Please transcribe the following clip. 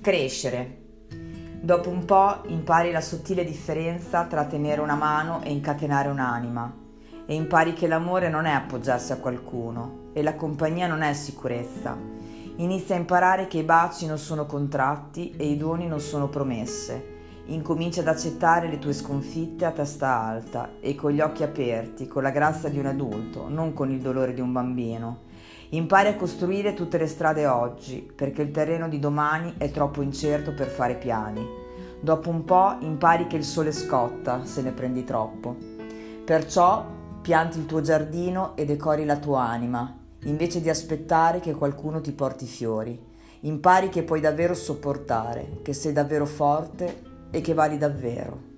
Crescere. Dopo un po' impari la sottile differenza tra tenere una mano e incatenare un'anima e impari che l'amore non è appoggiarsi a qualcuno e la compagnia non è sicurezza. Inizia a imparare che i baci non sono contratti e i doni non sono promesse. Incomincia ad accettare le tue sconfitte a testa alta e con gli occhi aperti, con la grazia di un adulto, non con il dolore di un bambino. Impari a costruire tutte le strade oggi, perché il terreno di domani è troppo incerto per fare piani. Dopo un po' impari che il sole scotta se ne prendi troppo. Perciò pianti il tuo giardino e decori la tua anima, invece di aspettare che qualcuno ti porti fiori. Impari che puoi davvero sopportare, che sei davvero forte e che vali davvero.